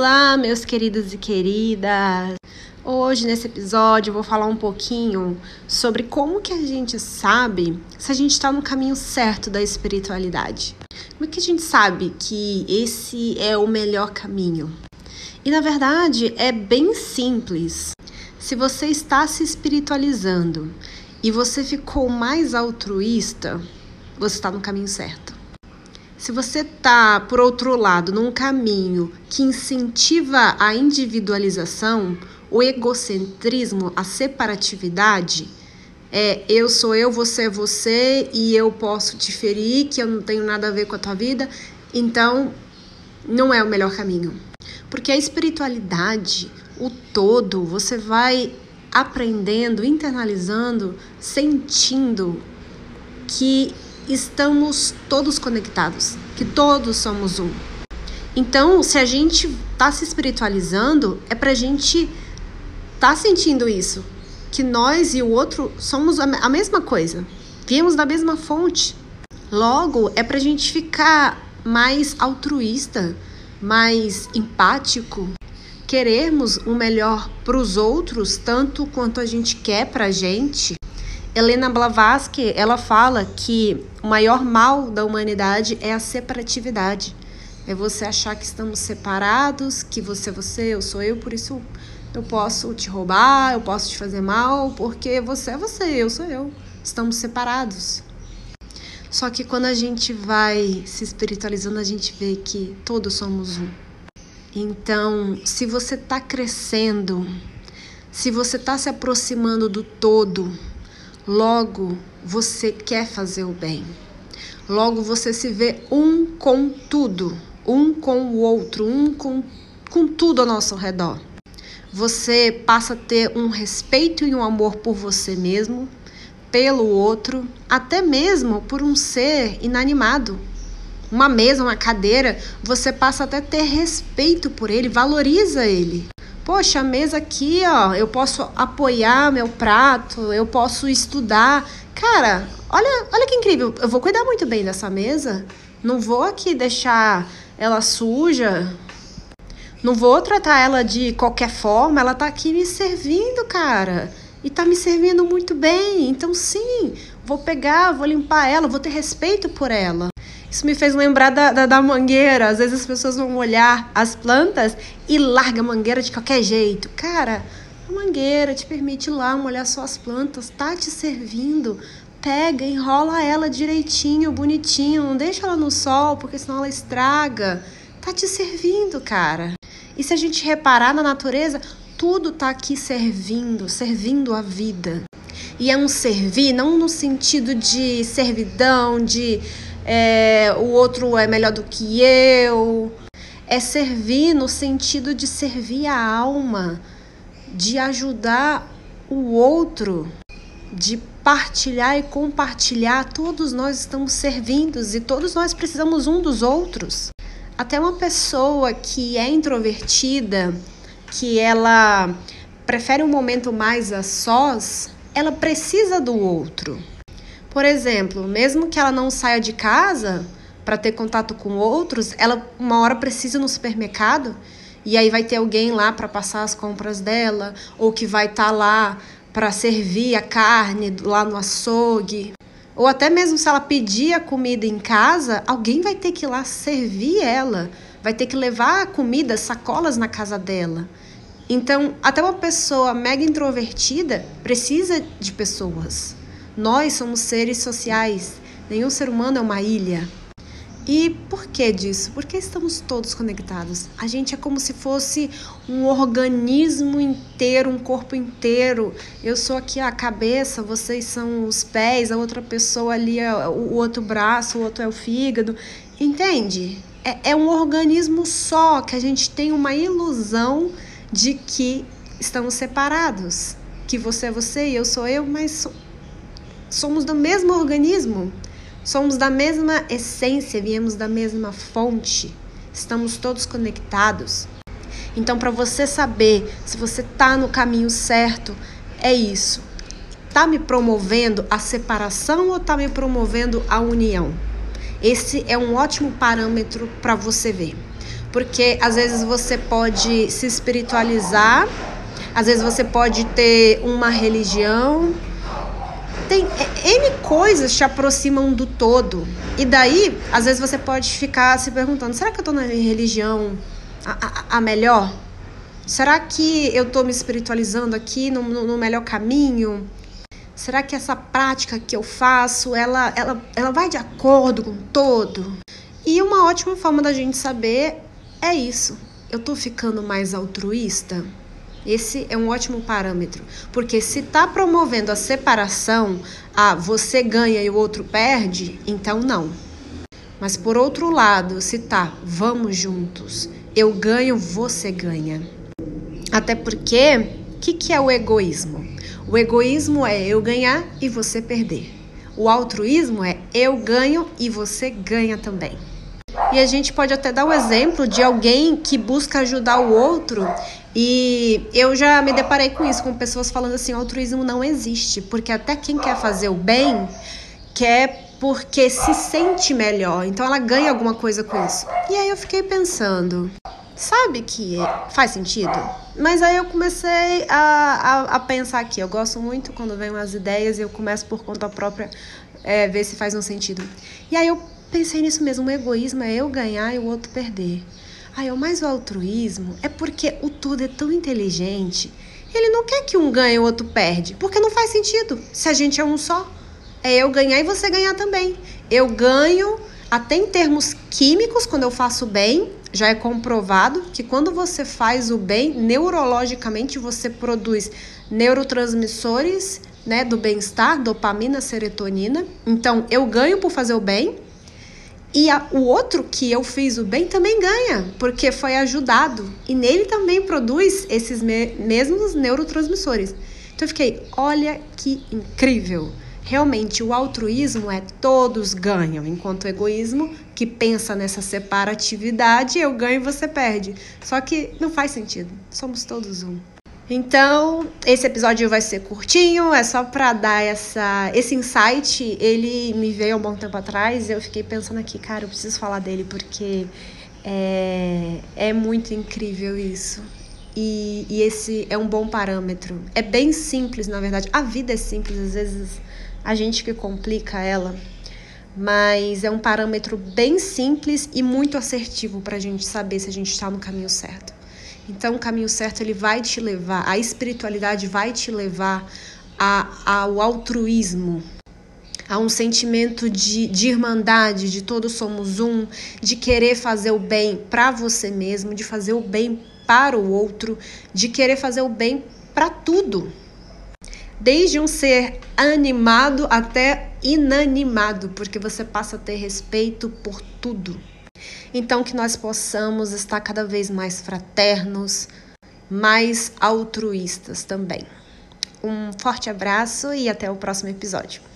Olá, meus queridos e queridas! Hoje, nesse episódio, eu vou falar um pouquinho sobre como que a gente sabe se a gente está no caminho certo da espiritualidade. Como é que a gente sabe que esse é o melhor caminho? E, na verdade, é bem simples. Se você está se espiritualizando e você ficou mais altruísta, você está no caminho certo. Se você tá, por outro lado, num caminho que incentiva a individualização, o egocentrismo, a separatividade, é eu sou eu, você é você e eu posso te ferir, que eu não tenho nada a ver com a tua vida, então não é o melhor caminho. Porque a espiritualidade, o todo, você vai aprendendo, internalizando, sentindo que estamos todos conectados, que todos somos um. Então, se a gente está se espiritualizando, é para a gente tá sentindo isso, que nós e o outro somos a mesma coisa, viemos da mesma fonte. Logo, é para a gente ficar mais altruísta, mais empático, querermos o melhor para os outros tanto quanto a gente quer para a gente. Helena Blavatsky, ela fala que o maior mal da humanidade é a separatividade. É você achar que estamos separados, que você é você, eu sou eu, por isso eu posso te roubar, eu posso te fazer mal, porque você é você, eu sou eu. Estamos separados. Só que quando a gente vai se espiritualizando, a gente vê que todos somos um. Então, se você está crescendo, se você está se aproximando do todo, Logo, você quer fazer o bem. Logo, você se vê um com tudo, um com o outro, um com, com tudo ao nosso redor. Você passa a ter um respeito e um amor por você mesmo, pelo outro, até mesmo por um ser inanimado. Uma mesa, uma cadeira, você passa até a ter respeito por ele, valoriza ele. Poxa, a mesa aqui, ó, eu posso apoiar meu prato, eu posso estudar. Cara, olha, olha que incrível. Eu vou cuidar muito bem dessa mesa. Não vou aqui deixar ela suja. Não vou tratar ela de qualquer forma. Ela tá aqui me servindo, cara. E tá me servindo muito bem. Então, sim, vou pegar, vou limpar ela, vou ter respeito por ela. Isso me fez lembrar da, da, da, mangueira. Às vezes as pessoas vão olhar as plantas e larga a mangueira de qualquer jeito. Cara, a mangueira te permite ir lá molhar suas plantas, tá te servindo. Pega, enrola ela direitinho, bonitinho. Não deixa ela no sol, porque senão ela estraga. Tá te servindo, cara. E se a gente reparar na natureza, tudo tá aqui servindo, servindo a vida. E é um servir, não no sentido de servidão, de é, o outro é melhor do que eu. É servir no sentido de servir a alma, de ajudar o outro, de partilhar e compartilhar. Todos nós estamos servindo e todos nós precisamos um dos outros. Até uma pessoa que é introvertida, que ela prefere um momento mais a sós, ela precisa do outro. Por exemplo, mesmo que ela não saia de casa para ter contato com outros, ela uma hora precisa ir no supermercado e aí vai ter alguém lá para passar as compras dela ou que vai estar tá lá para servir a carne lá no açougue. Ou até mesmo se ela pedir a comida em casa, alguém vai ter que ir lá servir ela, vai ter que levar comida, sacolas na casa dela. Então, até uma pessoa mega introvertida precisa de pessoas. Nós somos seres sociais, nenhum ser humano é uma ilha. E por que disso? Porque estamos todos conectados. A gente é como se fosse um organismo inteiro, um corpo inteiro. Eu sou aqui a cabeça, vocês são os pés, a outra pessoa ali é o outro braço, o outro é o fígado. Entende? É, é um organismo só que a gente tem uma ilusão de que estamos separados. Que você é você e eu sou eu, mas somos do mesmo organismo, somos da mesma essência, viemos da mesma fonte, estamos todos conectados. Então, para você saber se você está no caminho certo, é isso. Está me promovendo a separação ou está me promovendo a união? Esse é um ótimo parâmetro para você ver. Porque às vezes você pode se espiritualizar, às vezes você pode ter uma religião, tem N coisas te aproximam do todo. E daí, às vezes você pode ficar se perguntando: será que eu estou na religião a, a, a, melhor? Será que eu estou me espiritualizando aqui no, no, no, melhor caminho? Será que essa prática que eu faço, ela, ela, ela vai de acordo com todo? E uma ótima forma da gente saber é isso. Eu estou ficando mais altruísta? Esse é um ótimo parâmetro, porque se está promovendo a separação, a você ganha e o outro perde, então não. Mas por outro lado, se tá, vamos juntos, eu ganho, você ganha. Até porque, o que, que é o egoísmo? O egoísmo é eu ganhar e você perder. O altruísmo é eu ganho e você ganha também. E a gente pode até dar o exemplo de alguém que busca ajudar o outro e eu já me deparei com isso, com pessoas falando assim: altruísmo não existe, porque até quem quer fazer o bem quer porque se sente melhor, então ela ganha alguma coisa com isso. E aí eu fiquei pensando, sabe que faz sentido? Mas aí eu comecei a, a, a pensar aqui. Eu gosto muito quando vem umas ideias e eu começo por conta própria é, ver se faz um sentido. E aí eu pensei nisso mesmo: o egoísmo é eu ganhar e o outro perder. Ai, mas o altruísmo é porque o tudo é tão inteligente. Ele não quer que um ganhe e o outro perde, porque não faz sentido. Se a gente é um só, é eu ganhar e você ganhar também. Eu ganho até em termos químicos quando eu faço bem, já é comprovado que quando você faz o bem, neurologicamente você produz neurotransmissores, né, do bem-estar, dopamina, serotonina. Então, eu ganho por fazer o bem e a, o outro que eu fiz o bem também ganha, porque foi ajudado. E nele também produz esses me mesmos neurotransmissores. Então eu fiquei, olha que incrível. Realmente, o altruísmo é todos ganham, enquanto o egoísmo, que pensa nessa separatividade, eu ganho e você perde. Só que não faz sentido. Somos todos um. Então, esse episódio vai ser curtinho, é só para dar essa, esse insight. Ele me veio há um bom tempo atrás eu fiquei pensando aqui, cara, eu preciso falar dele porque é, é muito incrível isso. E, e esse é um bom parâmetro. É bem simples, na verdade. A vida é simples, às vezes a gente que complica ela, mas é um parâmetro bem simples e muito assertivo para a gente saber se a gente está no caminho certo. Então, o caminho certo ele vai te levar, a espiritualidade vai te levar a, ao altruísmo, a um sentimento de, de irmandade, de todos somos um, de querer fazer o bem para você mesmo, de fazer o bem para o outro, de querer fazer o bem para tudo. Desde um ser animado até inanimado, porque você passa a ter respeito por tudo. Então, que nós possamos estar cada vez mais fraternos, mais altruístas também. Um forte abraço e até o próximo episódio.